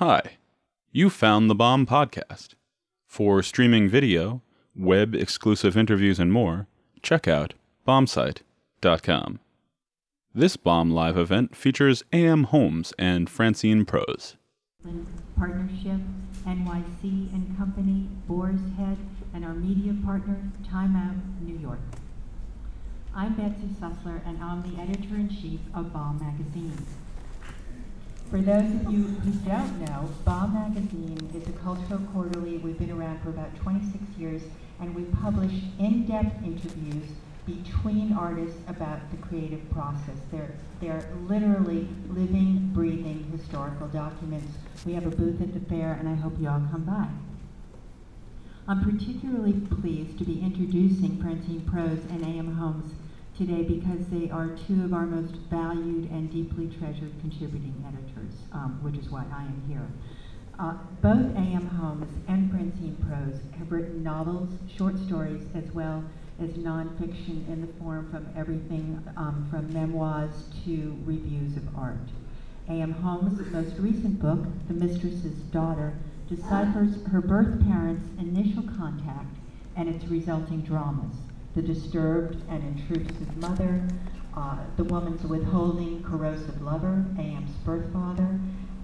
Hi, you found the Bomb Podcast. For streaming video, web exclusive interviews, and more, check out bombsite.com. This Bomb Live event features AM Homes and Francine Prose. Partnership, NYC and Company, Boar's Head, and our media partner, Time Out New York. I'm Betsy Sussler, and I'm the editor-in-chief of Bomb Magazine. For those of you who don't know, Bomb Magazine is a cultural quarterly. We've been around for about 26 years, and we publish in-depth interviews between artists about the creative process. They're, they're literally living, breathing historical documents. We have a booth at the fair, and I hope you all come by. I'm particularly pleased to be introducing Francine Prose and A.M. Homes today because they are two of our most valued and deeply treasured contributing editors, um, which is why I am here. Uh, both A.M. Homes and Francine Prose have written novels, short stories, as well as nonfiction in the form from everything um, from memoirs to reviews of art. A.M. Homes' most recent book, The Mistress's Daughter, deciphers her birth parents' initial contact and its resulting dramas the disturbed and intrusive mother, uh, the woman's withholding, corrosive lover, A.M.'s birth father,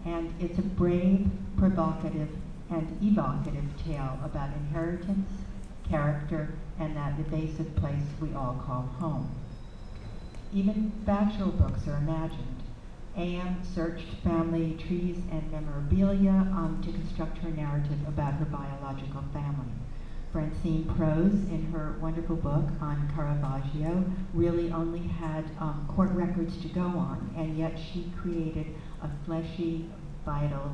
and it's a brave, provocative, and evocative tale about inheritance, character, and that evasive place we all call home. Even factual books are imagined. A.M. searched family trees and memorabilia um, to construct her narrative about her biological family. Francine Prose, in her wonderful book on Caravaggio, really only had um, court records to go on, and yet she created a fleshy, vital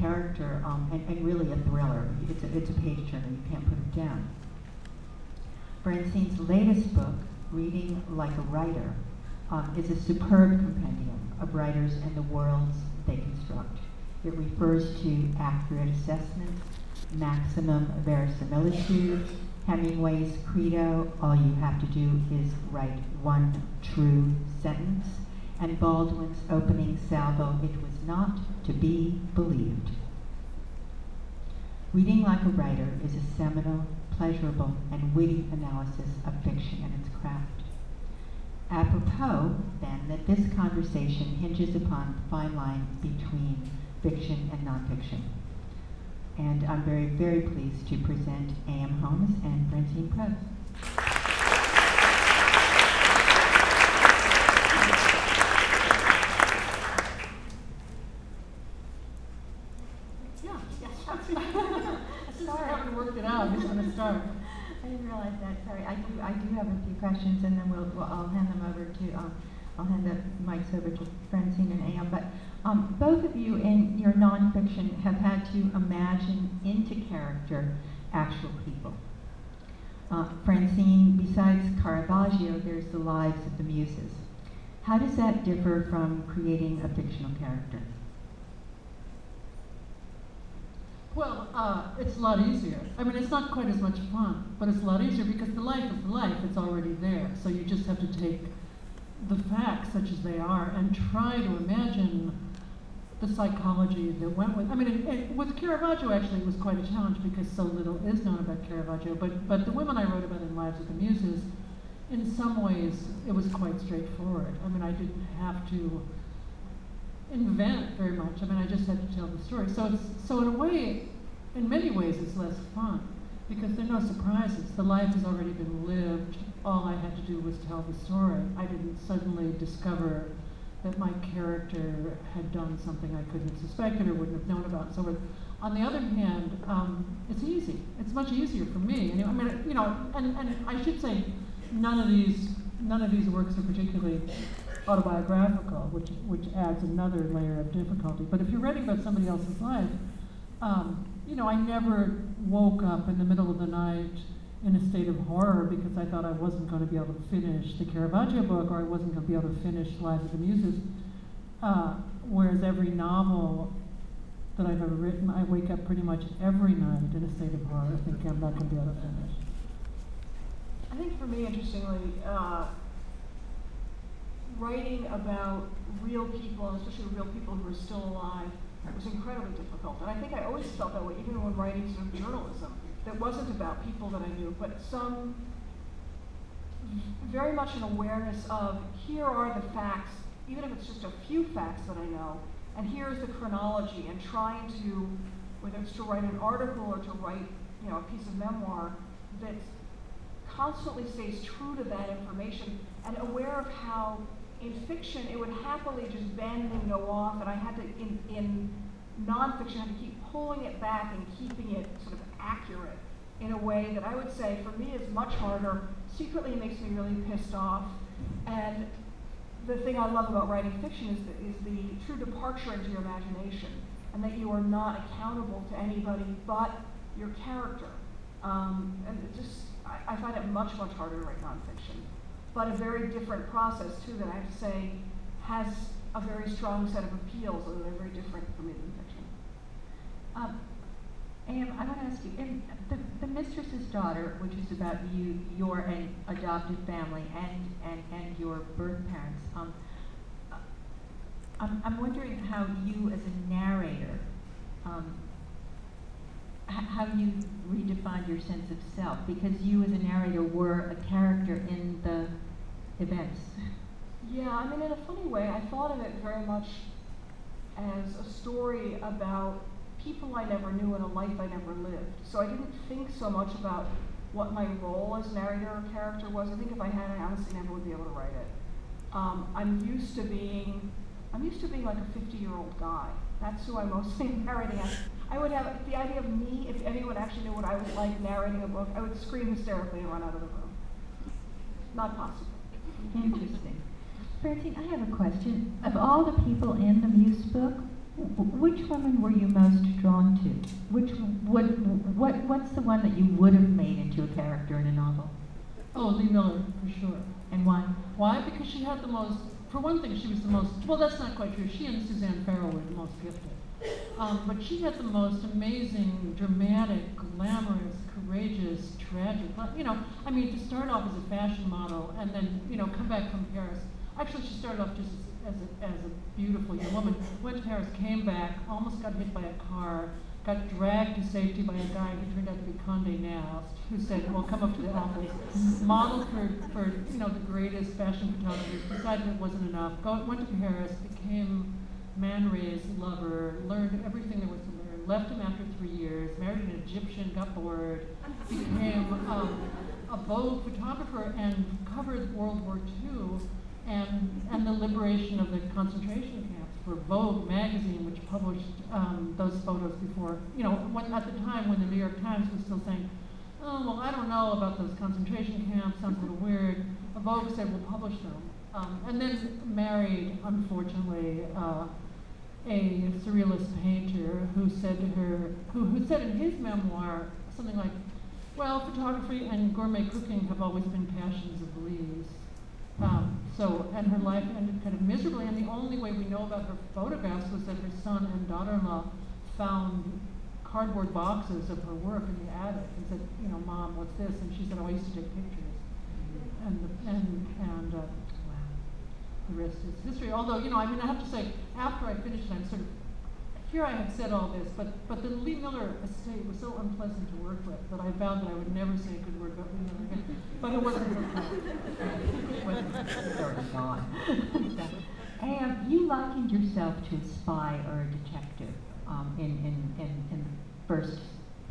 character um, and, and, really a thriller. It's a, it's a page turner, you can't put it down. Francine's latest book, Reading Like a Writer, um, is a superb compendium of writers and the worlds they construct. It refers to accurate assessment, maximum verisimilitude. Hemingway's credo, all you have to do is write one true sentence. And Baldwin's opening salvo, it was not to be believed. Reading Like a Writer is a seminal, pleasurable, and witty analysis of fiction and its craft. Apropos, then, that this conversation hinges upon the fine line between fiction and nonfiction and I'm very, very pleased to present A.M. Homes and Francine Prose. Yeah, Sorry, I haven't worked it out. Who's to start? I didn't realize that. Sorry, I do. I do have a few questions, and then we'll. we'll I'll hand them over to. Um, I'll hand the mics over to Francine and A.M. But um, both of you in your nonfiction have had to imagine into character actual people. Uh, Francine, besides Caravaggio, there's the lives of the muses. How does that differ from creating a fictional character? Well, uh, it's a lot easier. I mean, it's not quite as much fun, but it's a lot easier because the life is the life. It's already there. So you just have to take the facts such as they are and try to imagine the psychology that went with. I mean, it, it, with Caravaggio, actually, was quite a challenge because so little is known about Caravaggio. But but the women I wrote about in Lives of the Muses, in some ways, it was quite straightforward. I mean, I didn't have to invent very much. I mean, I just had to tell the story. So it's so in a way, in many ways, it's less fun because there are no surprises. The life has already been lived. All I had to do was tell the story. I didn't suddenly discover that my character had done something I couldn't have suspected or wouldn't have known about. and So, forth. on the other hand, um, it's easy. It's much easier for me. And, I mean, you know, and, and I should say, none of these none of these works are particularly autobiographical, which which adds another layer of difficulty. But if you're writing about somebody else's life, um, you know, I never woke up in the middle of the night in a state of horror because I thought I wasn't going to be able to finish the Caravaggio book or I wasn't going to be able to finish Lives of the Muses. Uh, whereas every novel that I've ever written, I wake up pretty much every night in a state of horror thinking I'm not going to be able to finish. I think for me, interestingly, uh, writing about real people, especially real people who are still alive, was incredibly difficult, and I think I always felt that way, even when writing sort of journalism, that wasn't about people that I knew, but some very much an awareness of here are the facts, even if it's just a few facts that I know, and here's the chronology, and trying to, whether it's to write an article or to write, you know, a piece of memoir that constantly stays true to that information and aware of how in fiction it would happily just bend and go off, and I had to, in, in nonfiction, I had to keep pulling it back and keeping it sort of accurate in a way that I would say for me is much harder. Secretly, makes me really pissed off. And the thing I love about writing fiction is the, is the true departure into your imagination, and that you are not accountable to anybody but your character. Um, and it just, I, I find it much, much harder to write nonfiction. But a very different process, too, that I have to say has a very strong set of appeals, although they're very different for me than fiction. Um, Anne, I want to ask you, the, the Mistress's Daughter, which is about you, your an adopted family, and, and, and your birth parents, um, I'm, I'm wondering how you, as a narrator, um, how you redefined your sense of self, because you, as a narrator, were a character in the events. Yeah, I mean, in a funny way, I thought of it very much as a story about people I never knew and a life I never lived. So I didn't think so much about what my role as narrator or character was. I think if I had, I honestly never would be able to write it. Um, I'm used to being, I'm used to being like a 50-year-old guy. That's who I'm mostly narrating at. I would have the idea of me, if anyone actually knew what I was like narrating a book, I would scream hysterically and run out of the room. Not possible. Interesting. Francine, I have a question. Of all the people in the Muse book, which woman were you most drawn to? Which would what what's the one that you would have made into a character in a novel? Oh, Lee Miller, for sure. And why? Why? Because she had the most, for one thing, she was the most, well, that's not quite true. She and Suzanne Farrell were the most gifted. Um, but she had the most amazing, dramatic, glamorous, courageous, tragic, you know, I mean, to start off as a fashion model and then, you know, come back from Paris. Actually, she started off just as, as, a, as a beautiful young woman, went to Paris, came back, almost got hit by a car, got dragged to safety by a guy who turned out to be Condé Nast, who said, well, come up to the office, modeled for, for, you know, the greatest fashion photographers, decided it wasn't enough, go, went to Paris, became Man Ray's lover, learned everything there was to learn, left him after three years, married an Egyptian, got bored, became um, a Vogue photographer and covered World War II and, and the liberation of the concentration camps for Vogue magazine, which published um, those photos before, you know, when, at the time when the New York Times was still saying, oh, well, I don't know about those concentration camps, sounds a little weird. Vogue said, we'll publish them. Um, and then married, unfortunately, uh, a surrealist painter who said to her, who, who said in his memoir something like, well, photography and gourmet cooking have always been passions of Lee's. Um, so, and her life ended kind of miserably, and the only way we know about her photographs was that her son and daughter-in-law found cardboard boxes of her work in the attic and said, you know, Mom, what's this? And she said, oh, I used to take pictures. And, the, and, and, uh, wow, the rest is history. Although, you know, I mean, I have to say, after I finished I'm sort of, here I have said all this, but, but the Lee Miller estate was so unpleasant to work with that I vowed that I would never say a good word about Lee Miller again. But it wasn't her fault. And you likened yourself to a spy or a detective um, in, in, in, in the first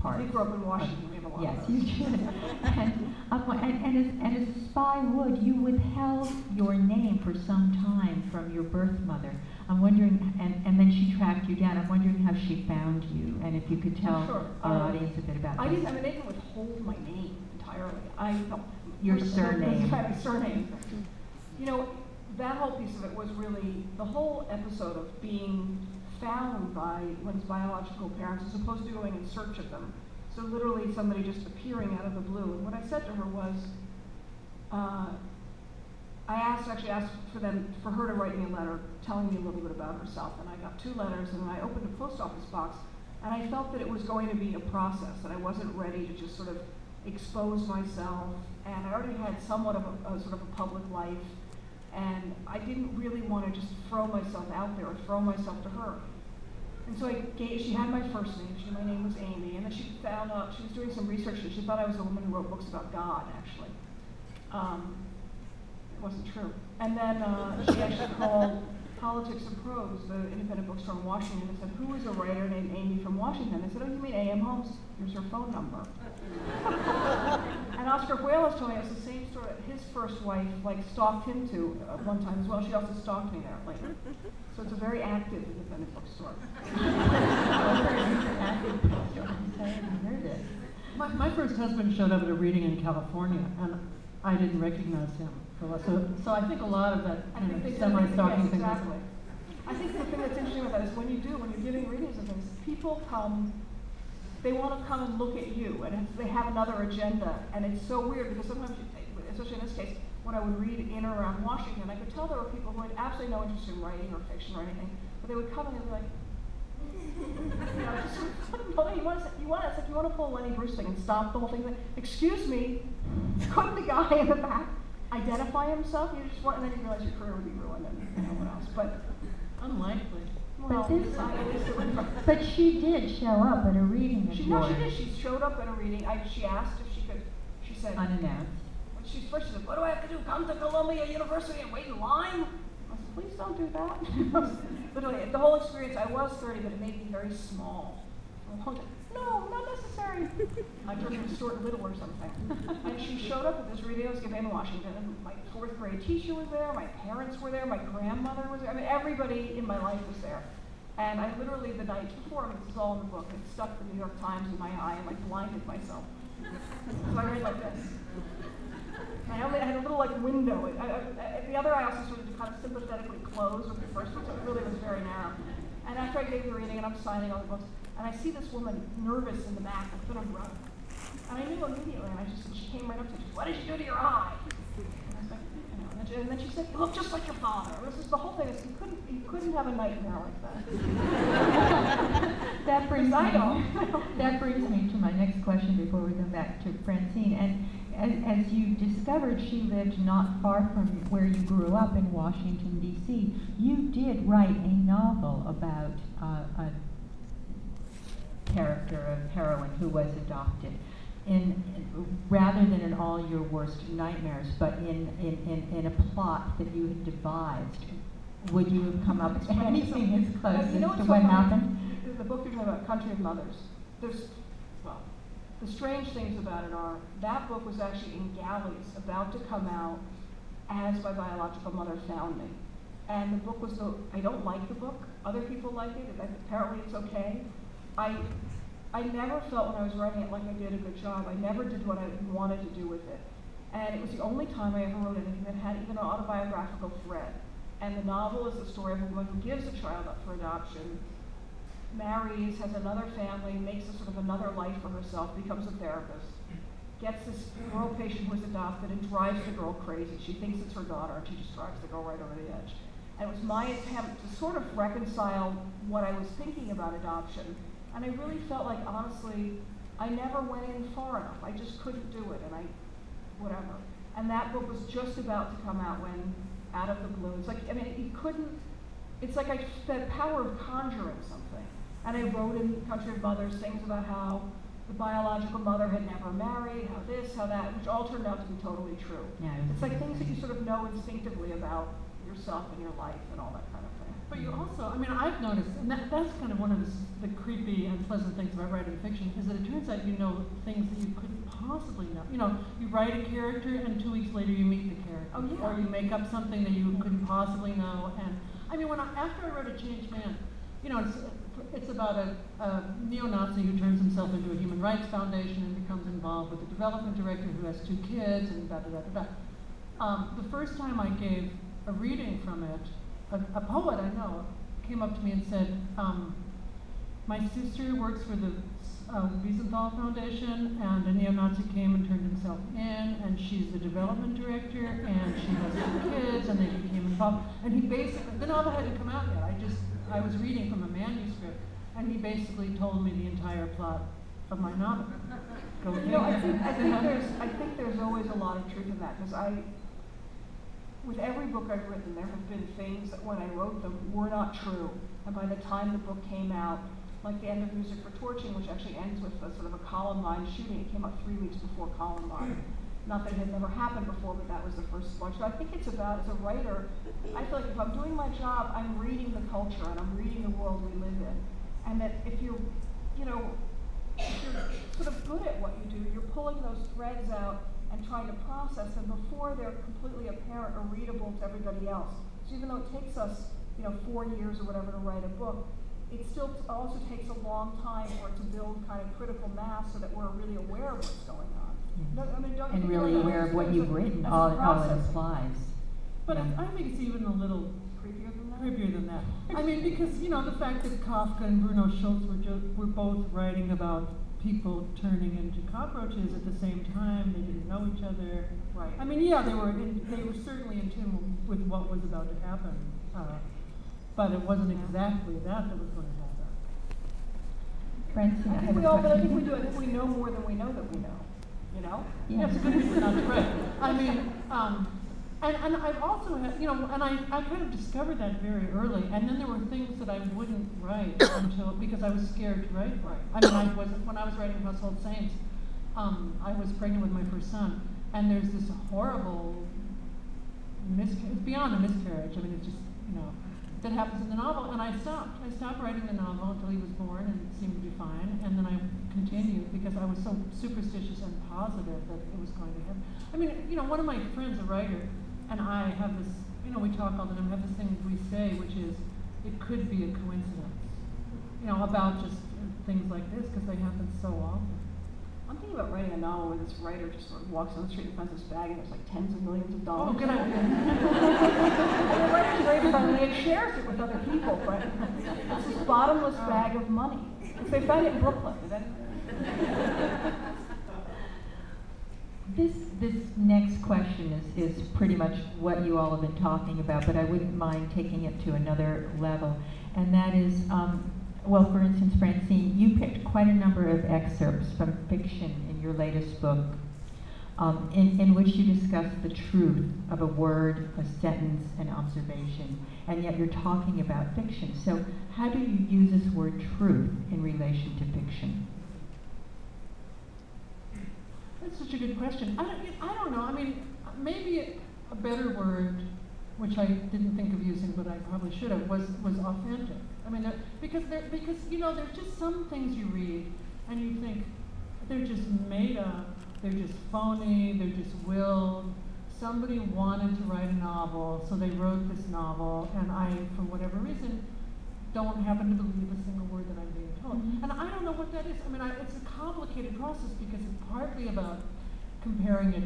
part. We grew up in Washington, we have a lot Yes, of you those. did. and, um, and, and, as, and as a spy would, you withheld your name for some time from your birth mother. I'm wondering, and, and then she tracked you down. I'm wondering how she found you, and if you could tell Sure. our Uh, audience a bit about I didn't, I mean, they didn't withhold my name entirely. I, no. Your That's surname. right, my surname. You know, that whole piece of it was really, the whole episode of being found by one's biological parents as opposed to going in search of them. So literally somebody just appearing out of the blue. And what I said to her was, uh, I asked, actually asked for them, for her to write me a letter telling me a little bit about herself. And I got two letters and I opened a post office box and I felt that it was going to be a process, that I wasn't ready to just sort of expose myself. And I already had somewhat of a, a sort of a public life. And I didn't really want to just throw myself out there or throw myself to her. And so I gave, she had my first name, she, my name was Amy, and then she found out, she was doing some research, and she thought I was a woman who wrote books about God, actually. Um, it wasn't true. And then uh, she actually called Politics and Prose, the independent bookstore in Washington, and said, who is a writer named Amy from Washington? I said, oh, you mean A.M. Homes? Here's her phone number. and Oscar Hijuelos told me it's the same story. that His first wife, like, stalked him too uh, one time as well. She also stalked me there later. So it's a very active independent bookstore. My, my first husband showed up at a reading in California, and I didn't recognize him. So, so I think a lot of that I kind think of semi-stalking thing. exactly. I think the thing that's interesting about that is when you do, when you're giving readings and things, people come, they want to come and look at you, and they have another agenda, and it's so weird because sometimes, you, especially in this case, when I would read in or around Washington, I could tell there were people who had absolutely no interest in writing or fiction or anything, but they would come and they'd be like, you know, just, you want to, you want to, it's like you want to pull a Lenny Bruce thing and stop the whole thing. Like, Excuse me, couldn't the guy in the back identify himself? You just want, and then you realize your career would be ruined and you know what else. But Unlikely. well, this- I- at least it would- But she did show up at a reading she no, she did. She showed up at a reading. I, she asked if she could. She said, Unannounced. When she first she said, "What do I have to do? Come to Columbia University and wait in line?" I said, "Please don't do that." Literally, the whole experience. I was 30, but it made me very small. No, not necessary. I turned into Stuart Little or something. And she showed up at this was giving in Washington, and my fourth grade teacher was there, my parents were there, my grandmother was there. I mean, everybody in my life was there. And I literally, the night before, this is all in the book, it stuck the New York Times in my eye and like blinded myself. So I read like this. I only I had a little like window. I, I, I, the other eye also sort of kind of sympathetically closed with the first one, so it really was very narrow. And after I gave the reading and I'm signing all the books, and I see this woman nervous in the back with an umbrella. And I knew immediately, and I just, she came right up to me, what did you do to your eye? And I was like, you know, and then she, and then she said, you look just like your father. This is the whole thing, is you couldn't, you couldn't have a nightmare like that. That brings I me, that brings me to my next question before we go back to Francine. And as, as you discovered, she lived not far from where you grew up in Washington, D.C. You did write a novel about uh, a character, a heroine who was adopted. In, rather than in all your worst nightmares, but in, in, in, in a plot that you had devised, would you have come up with anything as close as to so what funny? happened? The- book you're talking about, Country of Mothers, there's, the strange things about it are, that book was actually in galleys, about to come out as my biological mother found me. And the book was the, I don't like the book, other people like it, apparently it's okay. I, I never felt when I was writing it like I did a good job, I never did what I wanted to do with it. And it was the only time I ever wrote anything that had even an autobiographical thread. And the novel is the story of a woman who gives a child up for adoption, marries, has another family, makes a sort of another life for herself, becomes a therapist, gets this girl patient who is adopted and drives the girl crazy. She thinks it's her daughter and she just drives the girl right over the edge. And it was my attempt to sort of reconcile what I was thinking about adoption. And I really felt like, honestly, I never went in far enough. I just couldn't do it, and I, whatever. And that book was just about to come out when, out of the blue, it's like, I mean, you couldn't, it's like I, the power of conjuring something. And I wrote in Country of Mothers things about how the biological mother had never married, how this, how that, which all turned out to be totally true. Yeah, It's like things that you sort of know instinctively about yourself and your life and all that kind of thing. But you also, I mean, I've noticed, and that, that's kind of one of the, the creepy and pleasant things about writing fiction, is that it turns out you know things that you couldn't possibly know. You know, you write a character, and two weeks later you meet the character. Oh, yeah. Or you make up something that you couldn't possibly know. And I mean, when I, after I wrote A Changed Man, you know, it's, it's about a, a neo-Nazi who turns himself into a human rights foundation and becomes involved with a development director who has two kids and da da da da da. Um, the first time I gave a reading from it, a, a poet I know came up to me and said, um, "My sister works for the uh, Wiesenthal Foundation, and a neo-Nazi came and turned himself in, and she's the development director, and she has two kids, and they became involved." And he basically, the novel hadn't come out yet. I just, I was reading from a manuscript, and he basically told me the entire plot of my novel. Go know, I figure. think, I think there's, I think there's always a lot of truth in that, because I, with every book I've written, there have been things that when I wrote them were not true. And by the time the book came out, like the end of Music for Torching, which actually ends with a sort of a Columbine shooting, it came out three weeks before Columbine. Not that it had never happened before, but that was the first launch. So I think it's about, as a writer, I feel like if I'm doing my job, I'm reading the culture and I'm reading the world we live in. And that if you're, you know, if you're sort of good at what you do, you're pulling those threads out and trying to process them before they're completely apparent or readable to everybody else. So even though it takes us, you know, four years or whatever to write a book, it still t- also takes a long time for it to build kind of critical mass so that we're really aware of what's going on. No, I mean, don't And really aware of what you've written, all, all it implies. But Yeah. I think it's even a little Creepier than that? creepier than that. I mean, because, you know, the fact that Kafka and Bruno Schulz were jo- were both writing about people turning into cockroaches at the same time, they didn't know each other. Right. I mean, yeah, they were in, they were certainly in tune with what was about to happen, uh, but it wasn't exactly that that was going to happen. Francine, I I think we all, but I think we do, I think we know more than we know that we know, you know? Yeah, it's a good reason not to write. I mean, um, and, and I've also had, you know, and I, I kind of discovered that very early, and then there were things that I wouldn't write until, because I was scared to write. Right. I mean, I was, when I was writing Household Saints, um, I was pregnant with my first son, and there's this horrible miscarriage, beyond a miscarriage, I mean, it's just, you know, that happens in the novel, and I stopped. I stopped writing the novel until he was born and it seemed to be fine, and then I continued because I was so superstitious and positive that it was going to happen. I mean, you know, one of my friends, a writer, and I have this, you know, we talk all the time, have this thing we say, which is, it could be a coincidence, you know, about just things like this, because they happen so often. I'm thinking about writing a novel where this writer just sort of walks down the street and finds this bag and there's like tens of millions of dollars. Oh, good idea. And the writer's very friendly and shares it with other people, but it's this bottomless Oh. bag of money. They found it in Brooklyn. This, this next question is, is pretty much what you all have been talking about, but I wouldn't mind taking it to another level. And that is, um, well, for instance, Francine, you picked quite a number of excerpts from fiction in your latest book, um, in, in which you discuss the truth of a word, a sentence, an observation, and yet you're talking about fiction. So, how do you use this word truth in relation to fiction? That's such a good question. I don't, I don't know. I mean, maybe a, better word, which I didn't think of using, but I probably should have, was, was authentic. I mean, because there, because you know, there's just some things you read and you think they're just made up, they're just phony, they're just willed. Somebody wanted to write a novel, so they wrote this novel, and I, for whatever reason, don't happen to believe a single word that I'm being told. Mhm. And I don't know what that is. I mean, I, it's a complicated process because it's partly about comparing it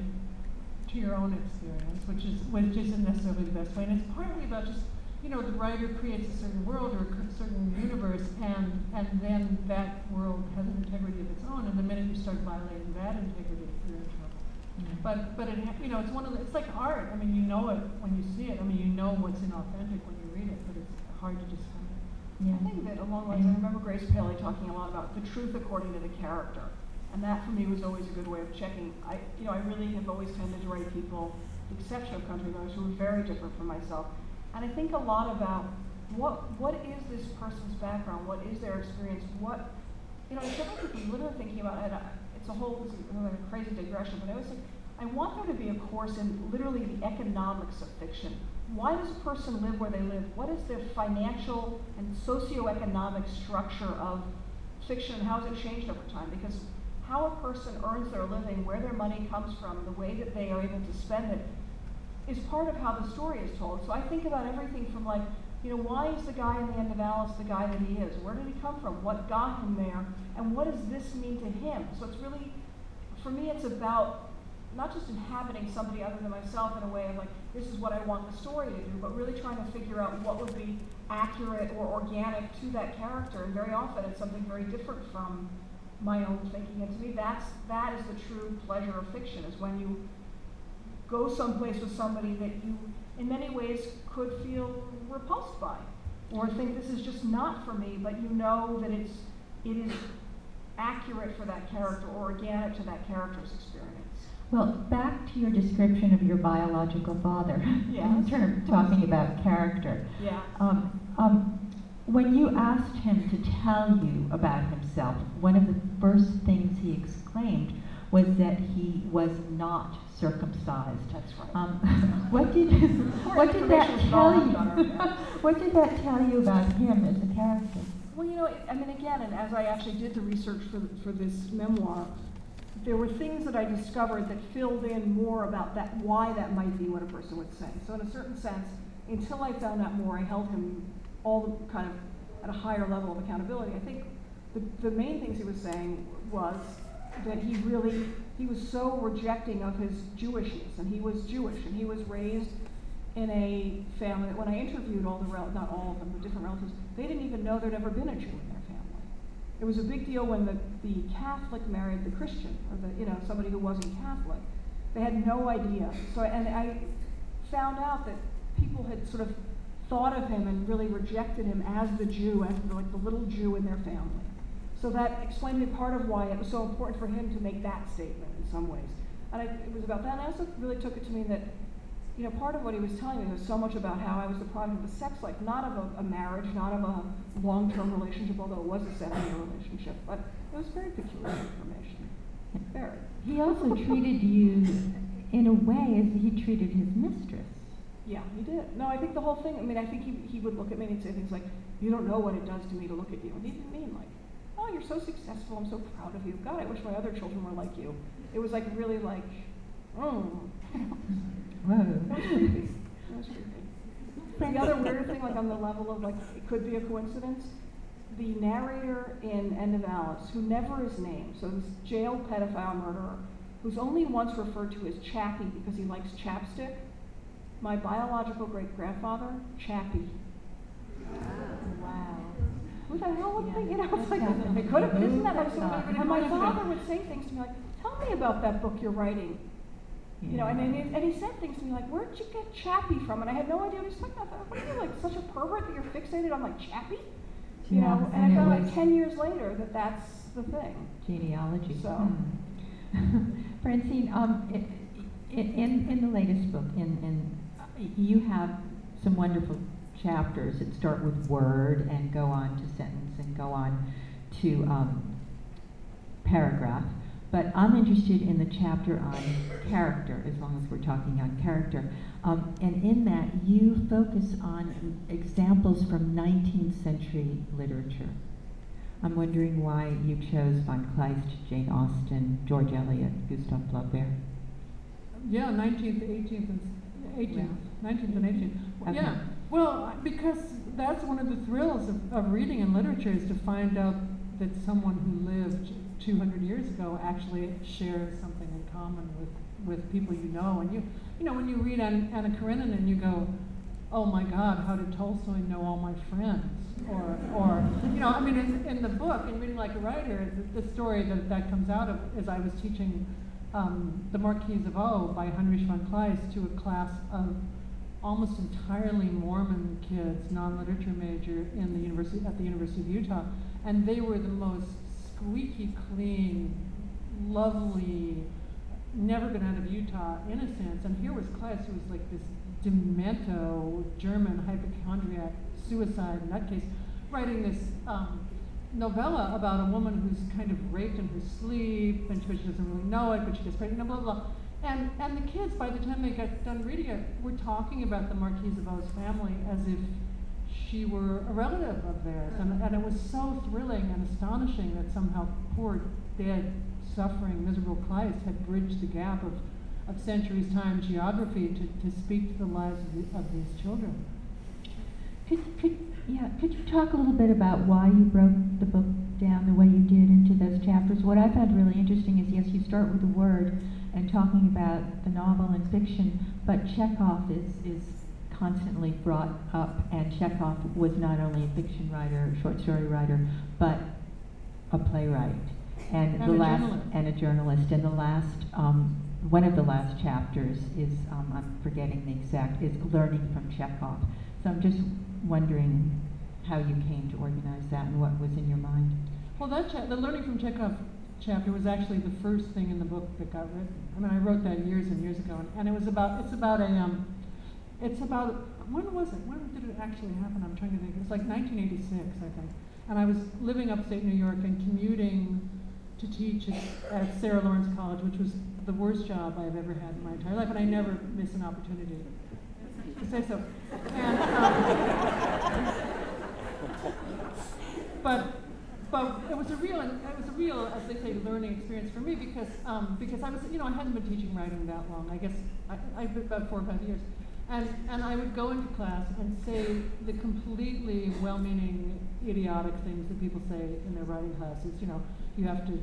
to your own experience, which is which isn't necessarily the best way, and it's partly about just you know the writer creates a certain world or a certain universe, and and then that world has an integrity of its own, and the minute you start violating that integrity, you're in trouble. But but it you know it's one of the, it's like art. I mean you know it when you see it. I mean you know what's inauthentic when you read it, but it's hard to discern. I think that along those lines, I remember Grace Paley talking a lot about the truth according to the character. And that for me was always a good way of checking. I, you know, I really have always tended to write people, the exception of country writers, who are very different from myself. And I think a lot about what, what is this person's background? What is their experience? What, you know, I several people literally thinking about it. Uh, it's a whole, it's a, like a crazy digression, but I always think, I want there to be a course in literally the economics of fiction. Why does a person live where they live? What is the financial and socioeconomic structure of fiction and how has it changed over time? Because how a person earns their living, where their money comes from, the way that they are able to spend it, is part of how the story is told. So I think about everything from like, you know, why is the guy in the end of Alice the guy that he is? Where did he come from? What got him there? And what does this mean to him? So it's really, for me, it's about not just inhabiting somebody other than myself in a way of like, this is what I want the story to do, but really trying to figure out what would be accurate or organic to that character. And very often it's something very different from my own thinking. And to me, that's, that is the true pleasure of fiction, is when you go someplace with somebody that you, in many ways, could feel repulsed by, or think this is just not for me, but you know that it's, it is accurate for that character or organic to that character's experience. Well, back to your description of your biological father, in Yes. terms talking about character. Yeah. Um, um, When you asked him to tell you about himself, one of the first things he exclaimed was that he was not circumcised. That's right. Um, what did what did that tell you? what did that tell you about him as a character? Well, you know, I mean, again, and as I actually did the research for, for this memoir, there were things that I discovered that filled in more about that, why that might be what a person would say. So in a certain sense, until I found out more, I held him all the kind of at a higher level of accountability. I think the, the main things he was saying was that he really, he was so rejecting of his Jewishness, and he was Jewish, and he was raised in a family that when I interviewed all the rel- not all of them, but different relatives, they didn't even know there'd ever been a Jew. It was a big deal when the, the Catholic married the Christian, or the you know somebody who wasn't Catholic. They had no idea. So and I found out that people had sort of thought of him and really rejected him as the Jew, as the, like the little Jew in their family. So that explained me part of why it was so important for him to make that statement in some ways. And I, it was about that. And I also really took it to mean that you know, part of what he was telling me was so much about how I was the product of a sex life, not of a, a marriage, not of a long-term relationship, although it was a seven-year relationship, but it was very peculiar information. Very. He also treated you in a way as he treated his mistress. Yeah, he did. No, I think the whole thing, I mean, I think he, he would look at me and he'd say things like, you don't know what it does to me to look at you. And he didn't mean like, oh, you're so successful, I'm so proud of you. God, I wish my other children were like you. It was like really like, oh. Whoa. That was creepy. That was creepy. The other weird thing, like on the level of like, it could be a coincidence, the narrator in End of Alice, who never is named, so this jail pedophile murderer, who's only once referred to as Chappie because he likes chapstick, my biological great grandfather, Chappie. Wow. Who the hell would think, you know, it's like, it could have, isn't that like so? And my father would say things to me like, tell me about that book you're writing. You know, and, and, he, and he said things to me like, where'd you get Chappie from? And I had no idea what he was talking about. What are you, like, such a pervert that you're fixated on, like, Chappie? You Yeah, know, and and it I found out 10 years later that that's the thing. genealogy. So- Hmm. Francine, um, i- i- in, in the latest book, in, in, you have some wonderful chapters that start with word and go on to sentence and go on to um, paragraph. But I'm interested in the chapter on character, as long as we're talking on character. Um, and in that, you focus on examples from 19th century literature. I'm wondering why you chose Von Kleist, Jane Austen, George Eliot, Gustave Flaubert. Yeah, nineteenth, eighteenth, and eighteenth, nineteenth and eighteenth. Okay. Yeah, well, because that's one of the thrills of, of reading in literature is to find out that someone who lived two hundred years ago actually shares something in common with, with people you know. And you, you know, when you read Anna, Anna Karenina and you go, oh my God, how did Tolstoy know all my friends? Or, or you know, I mean, in, in the book, in Reading Like a Writer, the, the story that, that comes out of is I was teaching um, The Marquise of O by Heinrich von Kleist to a class of almost entirely Mormon kids, non-literature major in the university at the University of Utah, and they were the most squeaky clean, lovely, never been out of Utah in a sense. And here was Kleist, who was like this demento German hypochondriac suicide nutcase, writing this um, novella about a woman who's kind of raped in her sleep, and she doesn't really know it, but she gets pregnant, blah, blah, blah. And, and the kids, by the time they got done reading it, were talking about the Marquise of O's family as if she were a relative of theirs. And, and it was so thrilling and astonishing that somehow poor, dead, suffering, miserable Kleist had bridged the gap of, of centuries time geography to, to speak to the lives of, the, of these children. Could, could, yeah, could you talk a little bit about why you broke the book down the way you did into those chapters? What I found really interesting is yes, you start with a word and talking about the novel and fiction, but Chekhov is, is constantly brought up, and Chekhov was not only a fiction writer, short story writer, but a playwright. And, And the a last journalist. and a journalist. And the last um, one of the last chapters is um, I'm forgetting the exact is learning from Chekhov. So I'm just wondering how you came to organize that and what was in your mind. Well, that cha- the learning from Chekhov chapter was actually the first thing in the book that got written. I mean, I wrote that years and years ago, and, and it was about it's about a um, it's about when was it? When did it actually happen? I'm trying to think. It was like 1986, I think. And I was living upstate New York and commuting to teach at, Sarah Lawrence College, which was the worst job I've ever had in my entire life, and I never miss an opportunity to say so. And, um, but but it was a real it was a real as they say learning experience for me because um, because I was you know I hadn't been teaching writing that long I guess I, been about four or five years and and I would go into class and say the completely well-meaning idiotic things that people say in their writing classes you know you have to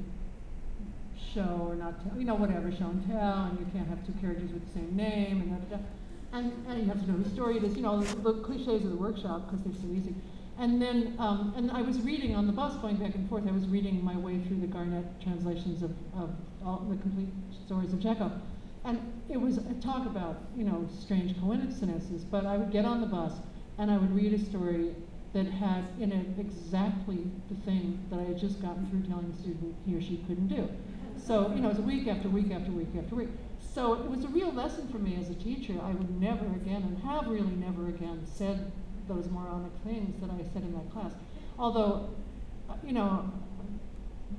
show or not tell you know whatever show and tell and you can't have two characters with the same name and da, da, da. and and you have to know whose story it is you know the, the cliches of the workshop because they're so easy and then, um, and I was reading on the bus going back and forth, I was reading my way through the Garnett translations of, of all the complete stories of Chekhov. And it was a talk about, you know, strange coincidences, but I would get on the bus and I would read a story that had in it exactly the thing that I had just gotten through telling the student he or she couldn't do. So, you know, it was week after week after week after week. So it was a real lesson for me as a teacher. I would never again, and have really never again, said those moronic things that I said in that class. Although, uh, you know,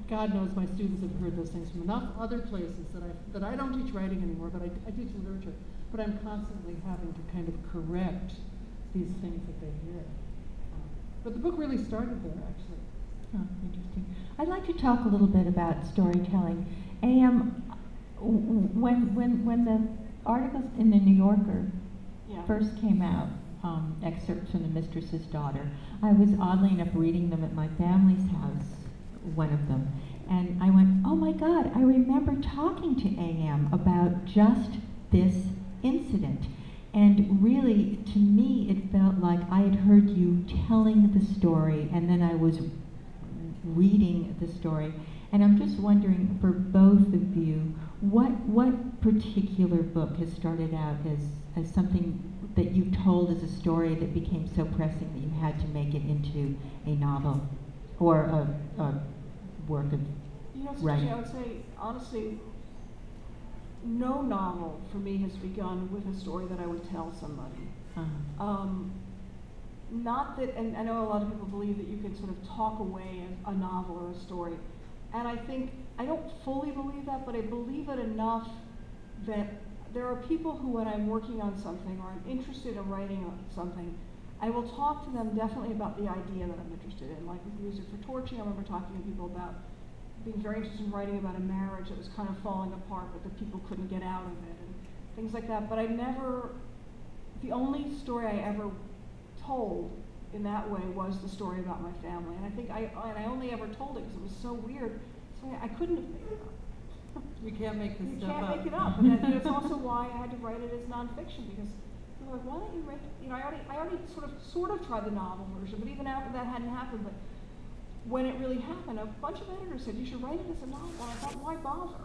God knows my students have heard those things from enough other places that I that I don't teach writing anymore, but I, I teach literature. But I'm constantly having to kind of correct these things that they hear. Um, but the book really started there, actually. Oh, interesting. I'd like to talk a little bit about storytelling. AM, when when when the articles in the New Yorker Yeah. first came out, um, excerpts from the Mistress's Daughter, I was oddly enough reading them at my family's house, one of them, and I went, oh my God, I remember talking to AM about just this incident. And really, to me, it felt like I had heard you telling the story, and then I was reading the story. And I'm just wondering, for both of you, what what particular book has started out as, as something that you told as a story that became so pressing that you had to make it into a novel or a, a work of You know, it's Right. interesting, I would say, honestly, no novel for me has begun with a story that I would tell somebody. uh, Um, not that, and I know a lot of people believe that you can sort of talk away a, a novel or a story. And I think, I don't fully believe that, but I believe it enough that there are people who, when I'm working on something or I'm interested in writing on something, I will talk to them definitely about the idea that I'm interested in. Like with Music for Torching, I remember talking to people about being very interested in writing about a marriage that was kind of falling apart, but the people couldn't get out of it, and things like that. But I never, the only story I ever told in that way was the story about my family. And I think I, and I only ever told it because it was so weird. So I couldn't have made it up. You can't make this You stuff can't make it up. And that, that's also why I had to write it as nonfiction because like, why don't you write, you know, I already, I already sort of, sort of tried the novel version, but even after that hadn't happened, but when it really happened, a bunch of editors said, you should write it as a novel. And I thought, why bother?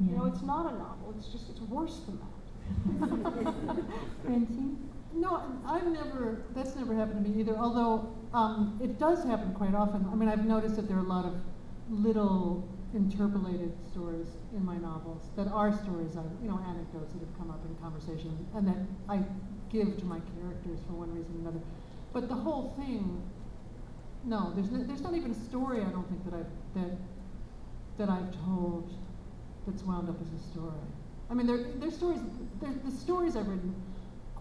You know, it's not a novel. It's just, it's worse than that. Francine? No, I've never, that's never happened to me either, although um, it does happen quite often. I mean, I've noticed that there are a lot of little interpolated stories in my novels that are stories, of, you know, anecdotes that have come up in conversation and that I give to my characters for one reason or another. But the whole thing, no, there's, no, there's not even a story I don't think that I've, that, that I've told that's wound up as a story. I mean, there, there's stories, there, the stories I've written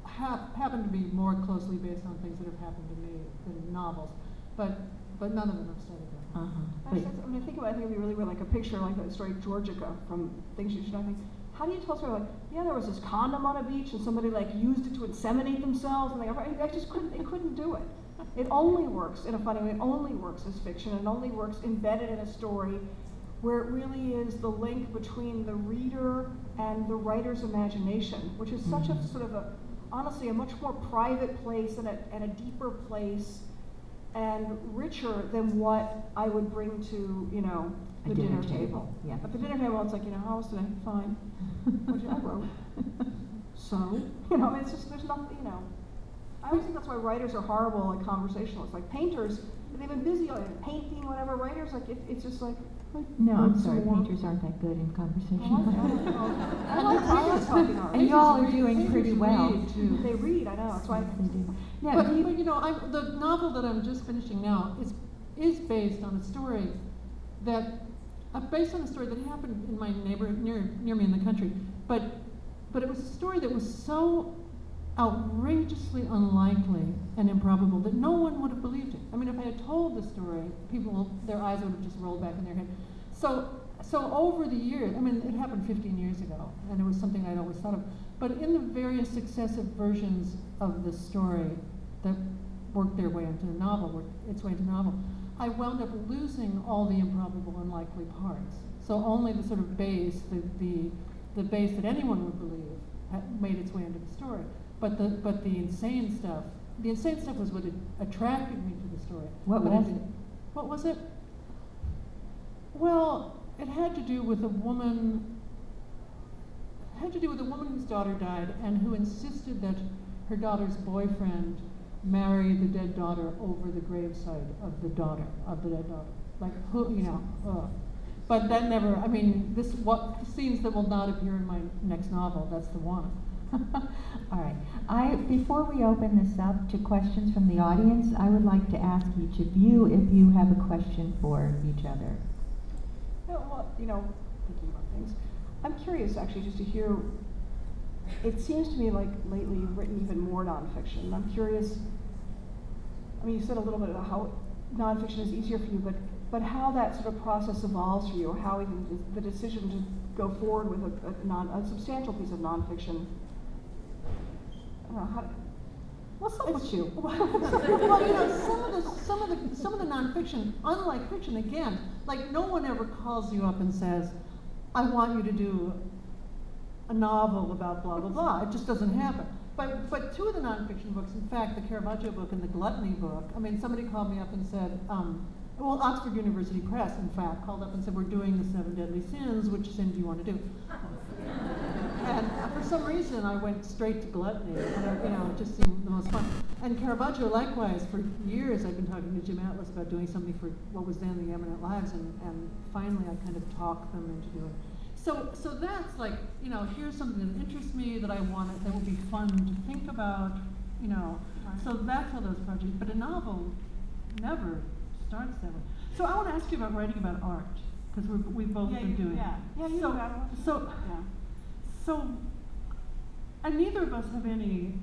hap, happen to be more closely based on things that have happened to me than novels, but, but none of them have started that. Uh-huh. That's- that's- I mean, I think about, I think it'd be really weird, like a picture like that story Georgica from Things You Should Know. Think, how do you tell a story like, yeah, there was this condom on a beach and somebody like used it to inseminate themselves and they, I just couldn't, it couldn't do it. It only works in a funny way. It only works as fiction. It only works embedded in a story where it really is the link between the reader and the writer's imagination, which is such a Mhm. sort of a, honestly, a much more private place and a, and a deeper place and richer than what I would bring to, you know, the dinner table, yeah. At the dinner table, it's like, you know, how was today? Fine. What did I wrote? So, you know, it's just, there's nothing, you know. I always think that's why writers are horrible, like conversationalists, like painters, they've been busy, like painting, whatever, writers, like, it, it's just like. No, I'm sorry, painters aren't that good in conversation. I like, I like, I like talking art. And y'all are doing pretty well. They read, I know, that's why. They do. Now, But, you- but you know, I, the novel that I'm just finishing now is, is based on a story that, uh, based on a story that happened in my neighborhood near, near me in the country. But, but it was a story that was so outrageously unlikely and improbable that no one would have believed it. I mean, if I had told the story, people, their eyes would have just rolled back in their head. So, so over the years, I mean, it happened 15 years ago, and it was something I'd always thought of. But in the various successive versions of the story that worked their way into the novel, worked its way into the novel, I wound up losing all the improbable, and unlikely parts. So only the sort of base, the, the, the base that anyone would believe, made its way into the story. But the, but the insane stuff, the insane stuff was what attracted me to the story. What was it-? What was it? Well, it had to do with a woman, it had to do with a woman whose daughter died and who insisted that her daughter's boyfriend marry the dead daughter over the graveside of the daughter, of the dead daughter. Like, who, you know, ugh. But that never, I mean, this, what, scenes that will not appear in my next novel, that's the one. All right. I, before we open this up to questions from the audience, I would like to ask each of you if you have a question for each other. Yeah, well, you know, thinking about things, I'm curious actually just to hear, it seems to me like lately you've written even more nonfiction. I'm curious, I mean, you said a little bit about how nonfiction is easier for you, but, but how that sort of process evolves for you, or how even the decision to go forward with a, a non, a substantial piece of nonfiction. I don't know, how, what's up with you? well, you know, some of the some of the some of the nonfiction, unlike fiction, again, like no one ever calls you up and says, "I want you to do a novel about blah blah blah." It just doesn't happen. But but two of the nonfiction books, in fact, the Caravaggio book and the Gluttony book. I mean, somebody called me up and said, um, well, Oxford University Press, in fact, called up and said, "We're doing the Seven Deadly Sins. Which sin do you want to do?" And for some reason, I went straight to gluttony. And you know, it just seemed the most fun. And Caravaggio, likewise, for years I've been talking to Jim Atlas about doing something for what was then the Eminent Lives, and, and finally I kind of talked them into doing. So, so that's like, you know, here's something that interests me that I want that would be fun to think about, you know. So that's how those projects. But a novel never starts that way. So I want to ask you about writing about art because we've we've both Yeah, been you- doing. yeah. Yeah, you so, art. So Yeah. so, and neither of us have any,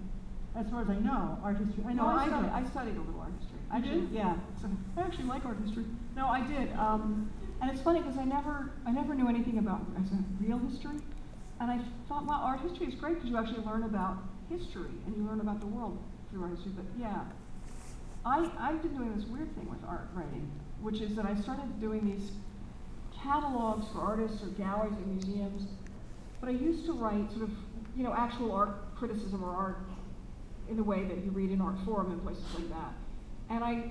as far as I know, art history. I know No, I I, studied. I studied a little art history. Actually, did? Yeah, so I actually like art history. No, I did. Um, and it's funny because I never, I never knew anything about real history, and I thought, well, art history is great because you actually learn about history and you learn about the world through art history. But yeah, I I've been doing this weird thing with art writing, which is that I started doing these catalogs for artists or galleries or museums. But I used to write sort of, you know, actual art criticism or art in the way that you read in Artforum and places like that. And I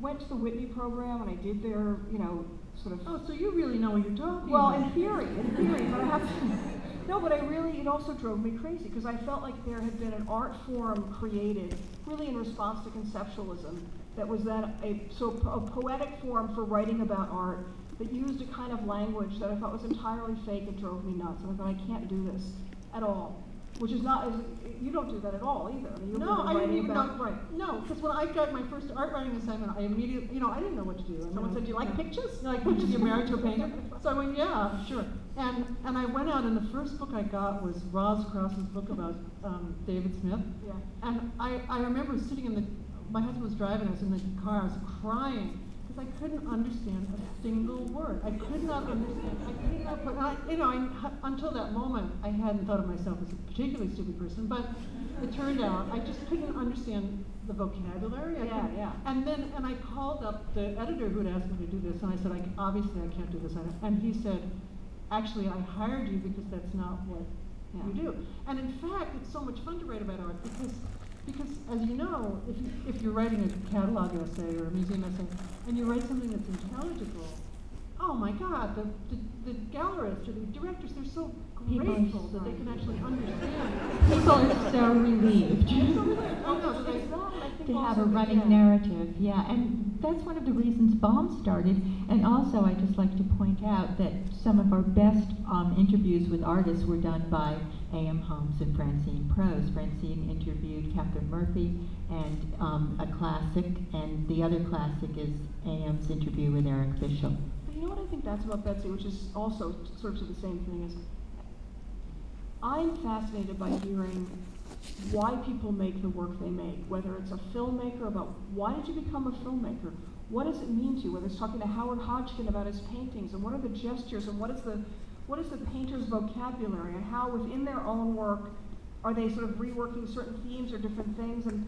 went to the Whitney program and I did their, you know, sort of. Oh, so you really know what you're talking about. Well, about. in theory, in theory, but I have to. No, but I really, it also drove me crazy because I felt like there had been an art form created really in response to conceptualism that was then a, so a poetic form for writing about art that used a kind of language that I thought was entirely fake and drove me nuts. And I thought, I can't do this at all. Which is not, is, you don't do that at all either. I mean, you're no, I didn't writing even about, know. Right. No, because when I got my first art writing assignment, I immediately, you know, I didn't know what to do. And Someone said, "Do you like pictures?" You like pictures? You're married to a painter? So I went, yeah, sure. And and I went out, and the first book I got was Roz Krauss's book about um, David Smith. Yeah. And I, I remember sitting in the, my husband was driving, I was in the car, I was crying I couldn't understand a single word. I could not understand. I could not put, I, you know, I, until that moment, I hadn't thought of myself as a particularly stupid person, but it turned out I just couldn't understand the vocabulary. I Yeah, yeah. And then, and I called up the editor who had asked me to do this, and I said, I, obviously I can't do this. And he said, actually, I hired you because that's not what Yeah. you do. And in fact, it's so much fun to write about art because, because as you know, if, you, if you're writing a catalog essay or a museum essay, and you write something that's intelligible, oh my God, the, the, the gallerists or the directors, they're so grateful that they can actually understand. People are so relieved. Oh, no, so they- to have a running narrative, yeah, and that's one of the reasons Bomb started. And also, I just like to point out that some of our best um, interviews with artists were done by A.M. Homes and Francine Prose. Francine interviewed Catherine Murphy and um, a classic, and the other classic is A.M.'s interview with Eric Fischl. But you know what I think that's about Betsy, which is also sort of the same thing as I'm fascinated by hearing why people make the work they make, whether it's a filmmaker about why did you become a filmmaker? What does it mean to you? Whether it's talking to Howard Hodgkin about his paintings and what are the gestures and what is the what is the painter's vocabulary and how within their own work are they sort of reworking certain themes or different things and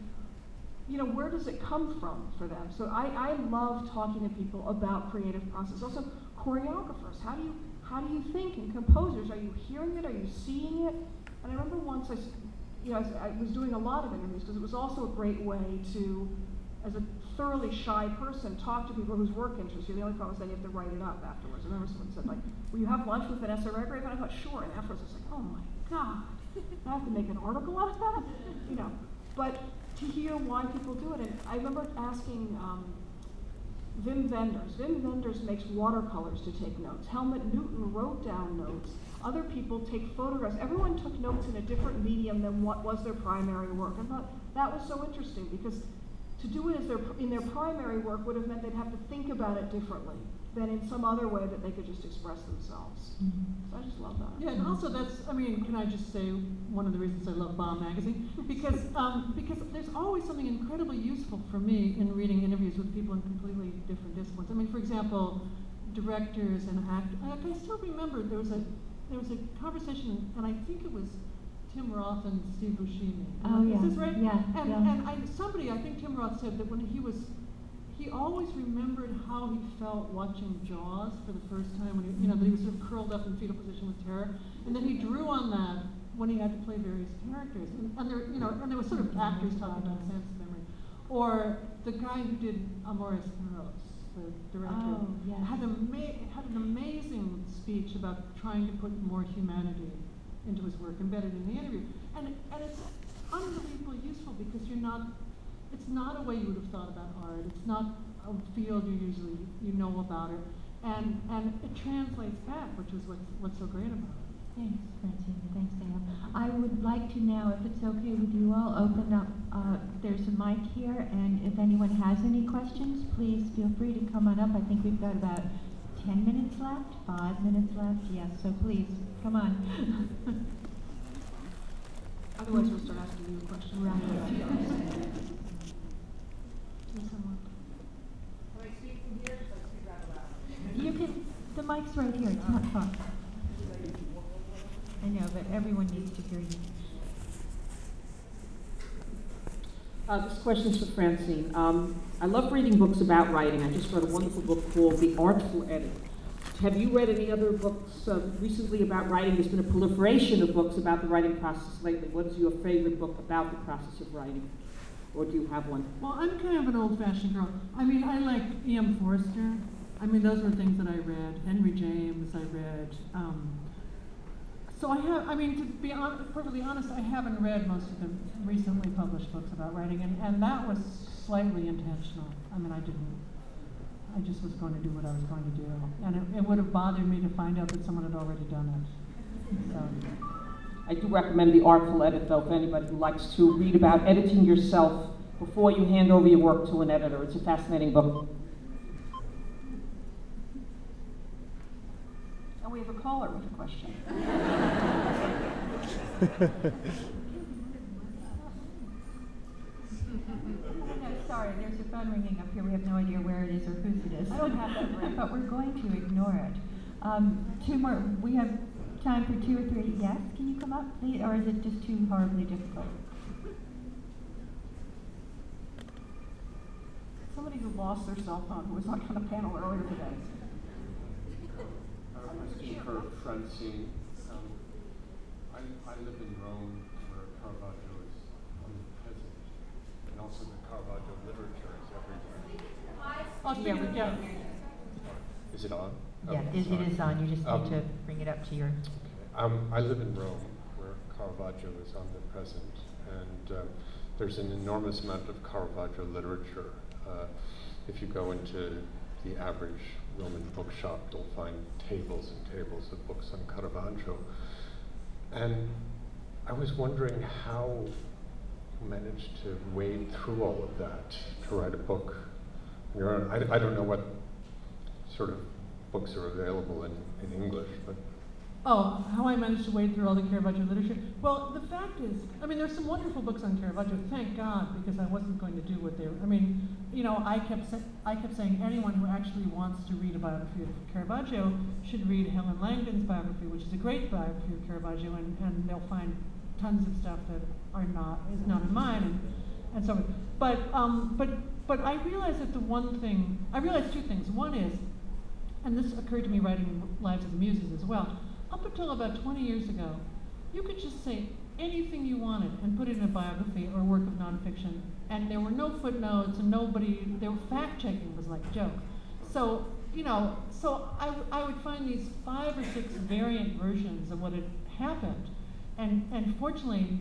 you know, where does it come from for them? So I, I love talking to people about creative process. Also, choreographers. How do you how do you think? And composers, are you hearing it? Are you seeing it? And I remember once I, you know, I was doing a lot of interviews because it was also a great way to, as a thoroughly shy person, talk to people whose work interests you. The only problem is then you have to write it up afterwards. I remember someone said like, "Will you have lunch with Vanessa Redgrave?" And I thought, "Sure." And afterwards, I was like, "Oh my god, I have to make an article out of that," you know. But to hear why people do it, and I remember asking um, Wim Wenders. Wim Wenders makes watercolors to take notes. Helmut Newton wrote down notes. Other people take photographs. Everyone took notes in a different medium than what was their primary work. I thought that was so interesting because to do it as their, in their primary work would have meant they'd have to think about it differently than in some other way that they could just express themselves. So I just love that. Yeah, and also that's, I mean, can I just say one of the reasons I love Bomb Magazine? Because, um, because there's always something incredibly useful for me in reading interviews with people in completely different disciplines. I mean, for example, directors and actors. I, I still remember there was a, there was a conversation, and I think it was Tim Roth and Steve Buscemi. Oh, yeah, Is this right? yeah, And, yeah. and I, somebody, I think Tim Roth said that when he was he always remembered how he felt watching Jaws for the first time when he, you know, that he was sort of curled up in fetal position with terror, and then he drew on that when he had to play various characters, and, and there, you know, and there was sort of actors talking about sense memory, or the guy who did Amores Perros, the director, Oh, yes. had an ama- had an amazing speech about trying to put more humanity into his work embedded in the interview, and and it's unbelievably useful because you're not it's not a way you would have thought about art. It's not a field you usually you know about it, and and it translates back, which is what's what's so great about it. Thanks, Francine. Thanks, Sam. I would like to now, if it's okay with you all, open up, uh, there's a mic here, and if anyone has any questions, please feel free to come on up. I think we've got about 10 minutes left, five minutes left, yes, so please, come on. Otherwise, we'll start asking you a question. Right. Yes, someone. You can, the mic's right here, it's not far. I know, but everyone needs to hear you. Uh, this question is for Francine. Um, I love reading books about writing. I just read a wonderful book called The Artful Edit. Have you read any other books uh, recently about writing? There's been a proliferation of books about the writing process lately. What is your favorite book about the process of writing? Or do you have one? Well, I'm kind of an old-fashioned girl. I mean, I like E.M. Forster. I mean, those were things that I read. Henry James, I read. Um, so I have, I mean, to be hon- perfectly honest, I haven't read most of the recently published books about writing, and, and that was slightly intentional. I mean, I didn't, I just was going to do what I was going to do. And it, it would have bothered me to find out that someone had already done it. So, I do recommend The Artful Edit, though, for anybody who likes to read about editing yourself before you hand over your work to an editor. It's a fascinating book. And we have a caller with a question. No, sorry, there's a phone ringing up here. We have no idea where it is or whose it is. I don't have that ring. But we're going to ignore it. Um, two more, we have time for two or three. Yes, can you come up, please? Or is it just too horribly difficult? Somebody who lost their cell phone, who was not on the panel earlier today. Uh, My name is Francine. Um, I, I live in Rome where Caravaggio is omnipresent, and also the Caravaggio literature is everywhere. oh, yeah, but yeah. Is it on? Yeah, it, sorry. it is on, you just Um, need to bring it up to your, Um, I live in Rome, where Caravaggio is omnipresent, and um, there's an enormous amount of Caravaggio literature. Uh, if you go into the average Roman bookshop, you'll find tables and tables of books on Caravaggio. And I was wondering how you managed to wade through all of that to write a book on I, I don't know what sort of books are available in, in English, but Oh, how I managed to wade through all the Caravaggio literature. Well, the fact is, I mean, there's some wonderful books on Caravaggio. Thank God, because I wasn't going to do what they were. I mean, you know, I kept sa- I kept saying anyone who actually wants to read a biography of Caravaggio should read Helen Langdon's biography, which is a great biography of Caravaggio, and, and they'll find tons of stuff that are not is not in mine, and, and so. But um, but but I realized that the one thing I realized two things. One is and this occurred to me writing Lives of the Muses as well. Up until about 20 years ago, you could just say anything you wanted and put it in a biography or a work of nonfiction, and there were no footnotes and nobody, there fact checking was like a joke. So, you know, so I, I would find these five or six variant versions of what had happened. And, and fortunately,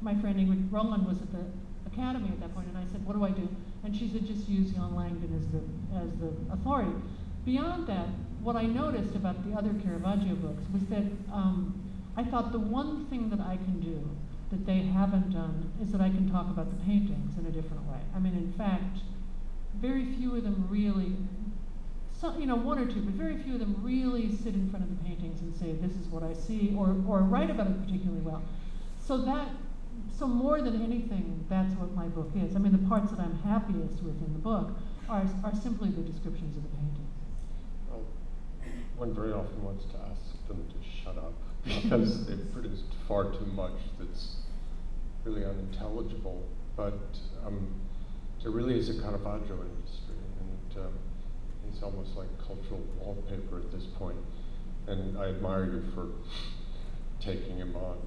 my friend Ingrid Rowland was at the academy at that point, and I said, what do I do? And she said, just use Jan Langdon as the, as the authority. Beyond that, what I noticed about the other Caravaggio books was that um, I thought the one thing that I can do that they haven't done is that I can talk about the paintings in a different way. I mean, in fact, very few of them really, you know, one or two, but very few of them really sit in front of the paintings and say, this is what I see, or, or write about it particularly well. So that, so more than anything, that's what my book is. I mean, the parts that I'm happiest with in the book are, are simply the descriptions of the paintings. Well, one very often wants to ask them to shut up because they've produced far too much that's really unintelligible. But um, there really is a Caravaggio industry, and um, it's almost like cultural wallpaper at this point. And I admire you for taking him on.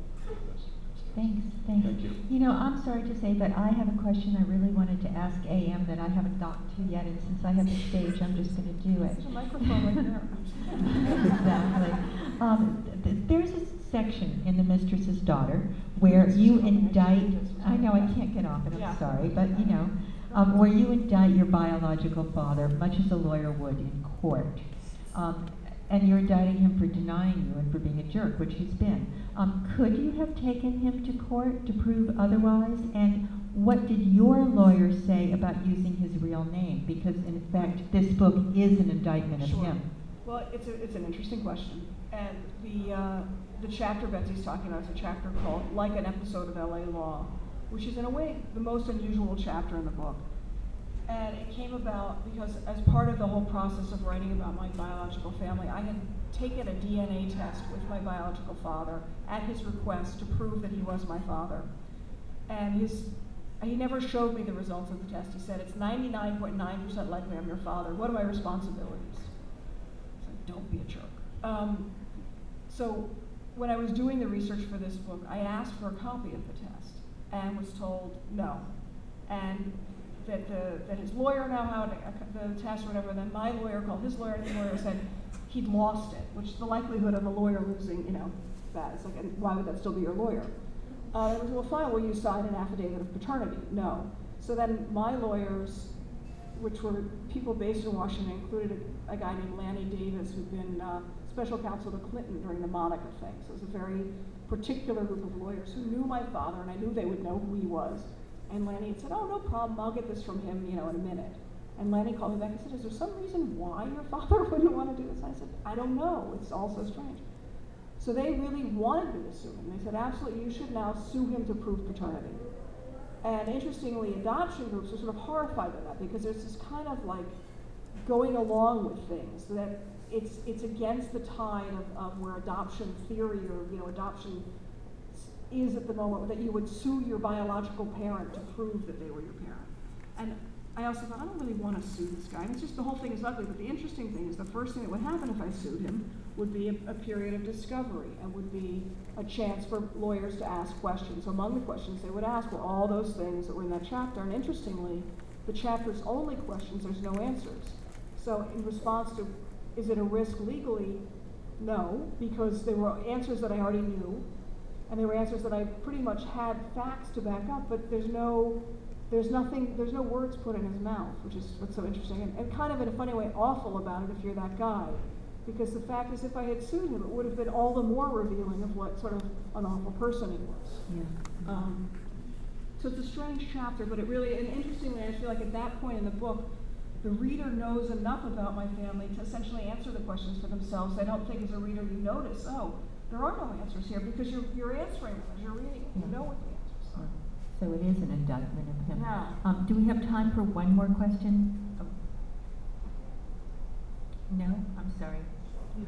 For this. thanks, thanks. Thank you. You know, I'm sorry to say, but I have a question I really wanted to ask AM that I haven't gotten to yet, and since I have the stage, I'm just gonna do it. There's a microphone right there. Exactly. Um, th- there's a section in The Mistress's Daughter where you indict, I know, I can't get off it, Yeah. I'm sorry, but you know, um, where you indict your biological father, much as a lawyer would in court. Um, and you're indicting him for denying you and for being a jerk, which he's been. Um, could you have taken him to court to prove otherwise? And what did your lawyer say about using his real name? Because in fact, this book is an indictment of Sure. him. Well, it's, a, it's an interesting question. And the, uh, the chapter Betsy's talking about is a chapter called Like an Episode of LA Law, which is in a way the most unusual chapter in the book. And it came about because as part of the whole process of writing about my biological family, I had taken a DNA test with my biological father at his request to prove that he was my father. And his, he never showed me the results of the test. He said, it's 99.9% likely I'm your father. What are my responsibilities? I said, don't be a jerk. Um, so when I was doing the research for this book, I asked for a copy of the test and was told no. And that, the, that his lawyer now had the test or whatever, then my lawyer called his lawyer, and his lawyer said he'd lost it, which the likelihood of a lawyer losing, you know, that is like, and why would that still be your lawyer? Uh, I was, well, fine, will you sign an affidavit of paternity? No. So then my lawyers, which were people based in Washington, included a, a guy named Lanny Davis, who'd been uh, special counsel to Clinton during the Monica thing. So it was a very particular group of lawyers who knew my father, and I knew they would know who he was. And Lanny had said, oh, no problem, I'll get this from him, you know, in a minute. And Lanny called me back and said, is there some reason why your father wouldn't want to do this? I said, I don't know, it's all so strange. So they really wanted me to sue him. They said, absolutely, you should now sue him to prove paternity. And interestingly, adoption groups are sort of horrified by that because there's this kind of like going along with things that it's it's against the tide of, of where adoption theory or you know adoption is at the moment that you would sue your biological parent to prove that they were your parent. And I also thought I don't really want to sue this guy. It's just the whole thing is ugly. But the interesting thing is the first thing that would happen if I sued him would be a, a period of discovery and would be a chance for lawyers to ask questions. Among the questions they would ask were all those things that were in that chapter. And interestingly, the chapter's only questions, there's no answers. So in response to Is it a risk legally? No, because there were answers that I already knew, and they were answers that I pretty much had facts to back up, but there's no, there's nothing, there's no words put in his mouth, which is what's so interesting, and, and kind of in a funny way awful about it if you're that guy. Because the fact is, if I had sued him, it would have been all the more revealing of what sort of an awful person he was. Yeah. Um, so it's a strange chapter, but it really, and interestingly, I feel like at that point in the book, the reader knows enough about my family to essentially answer the questions for themselves. I don't think as a reader you notice, oh, there are no answers here because you're, you're answering them as you're reading it. You know what the answers are. So it is an indictment of him. Yeah. Um, do we have time for one more question? Oh. No, I'm sorry.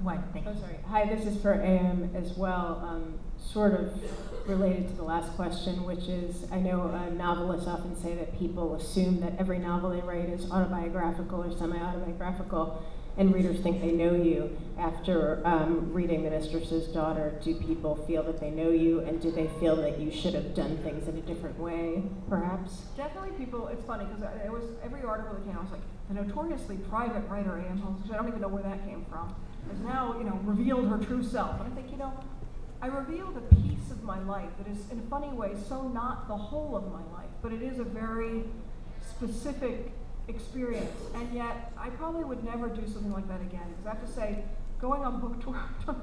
One, thank you. Oh, sorry. Hi, this is for AM as well, um, sort of related to the last question, which is I know uh, novelists often say that people assume that every novel they write is autobiographical or semi autobiographical, and readers think they know you. After um, reading The Mistress's Daughter, do people feel that they know you, and do they feel that you should have done things in a different way, perhaps? Definitely people, it's funny because it was, every article that came out was like, the notoriously private writer A.M. Homes, I don't even know where that came from, has now, you know, revealed her true self. And I think, you know, I revealed a piece of my life that is, in a funny way, so not the whole of my life, but it is a very specific experience. And yet, I probably would never do something like that again. Because I have to say, going on book tour,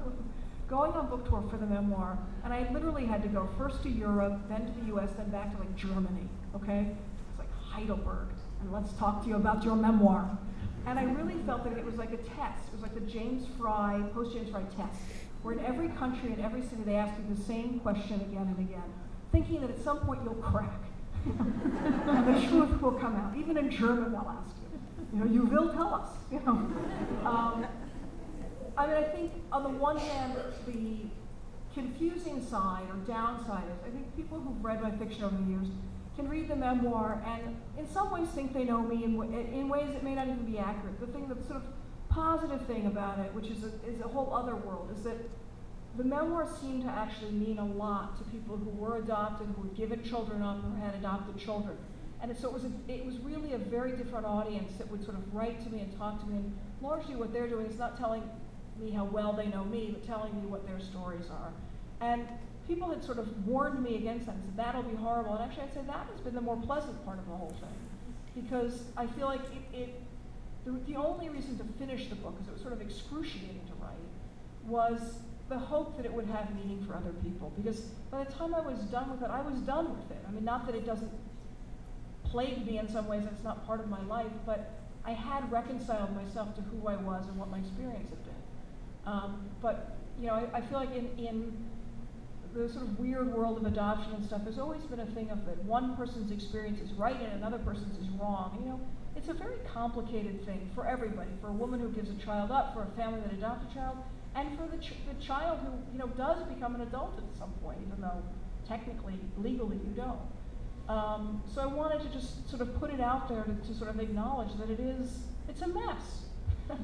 going on book tour for the memoir, and I literally had to go first to Europe, then to the U.S., then back to like Germany. Okay, it's like Heidelberg, and let's talk to you about your memoir. And I really felt that it was like a test. It was like the James Frey, post James Frey test, where in every country, in every city, they ask you the same question again and again, thinking that at some point you'll crack. And the truth will come out. Even in German, they'll ask you. You know, you will tell us. You know. Um, I mean, I think on the one hand, the confusing side or downside is I think people who've read my fiction over the years can read the memoir and in some ways think they know me in, in ways that may not even be accurate. The thing that's sort of positive thing about it, which is a, is a whole other world, is that the memoirs seem to actually mean a lot to people who were adopted, who were given children up, who had adopted children. And so it was, a, it was really a very different audience that would sort of write to me and talk to me. And largely what they're doing is not telling me how well they know me, but telling me what their stories are. And people had sort of warned me against that and said, that'll be horrible. And actually, I'd say that has been the more pleasant part of the whole thing. Because I feel like it, it the, the only reason to finish the book, because it was sort of excruciating to write, was the hope that it would have meaning for other people. Because by the time I was done with it, I was done with it. I mean, not that it doesn't plague me in some ways, it's not part of my life, but I had reconciled myself to who I was and what my experience had been. Um, but, you know, I, I feel like in, in the sort of weird world of adoption and stuff, there's always been a thing of that one person's experience is right and another person's is wrong. You know, it's a very complicated thing for everybody, for a woman who gives a child up, for a family that adopts a child, and for the, ch- the child who, you know, does become an adult at some point, even though technically, legally, you don't. Um, so I wanted to just sort of put it out there to, to sort of acknowledge that it is, it's a mess.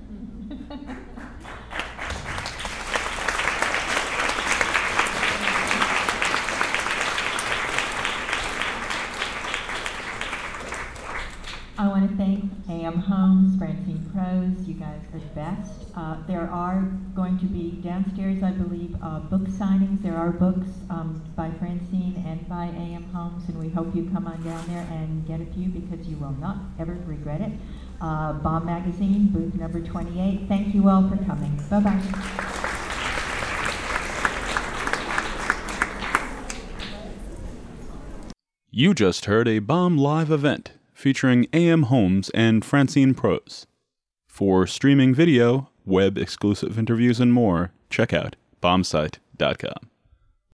I want to thank AM Homes, Francine Prose, you guys are the best. Uh, there are going to be downstairs, I believe, uh, book signings. There are books um, by Francine and by AM Homes, and we hope you come on down there and get a few because you will not ever regret it. Uh, Bomb Magazine, booth number 28. Thank you all for coming. Bye bye. You just heard a Bomb Live event featuring AM Homes and Francine Prose. For streaming video, web exclusive interviews, and more, check out bombsite.com.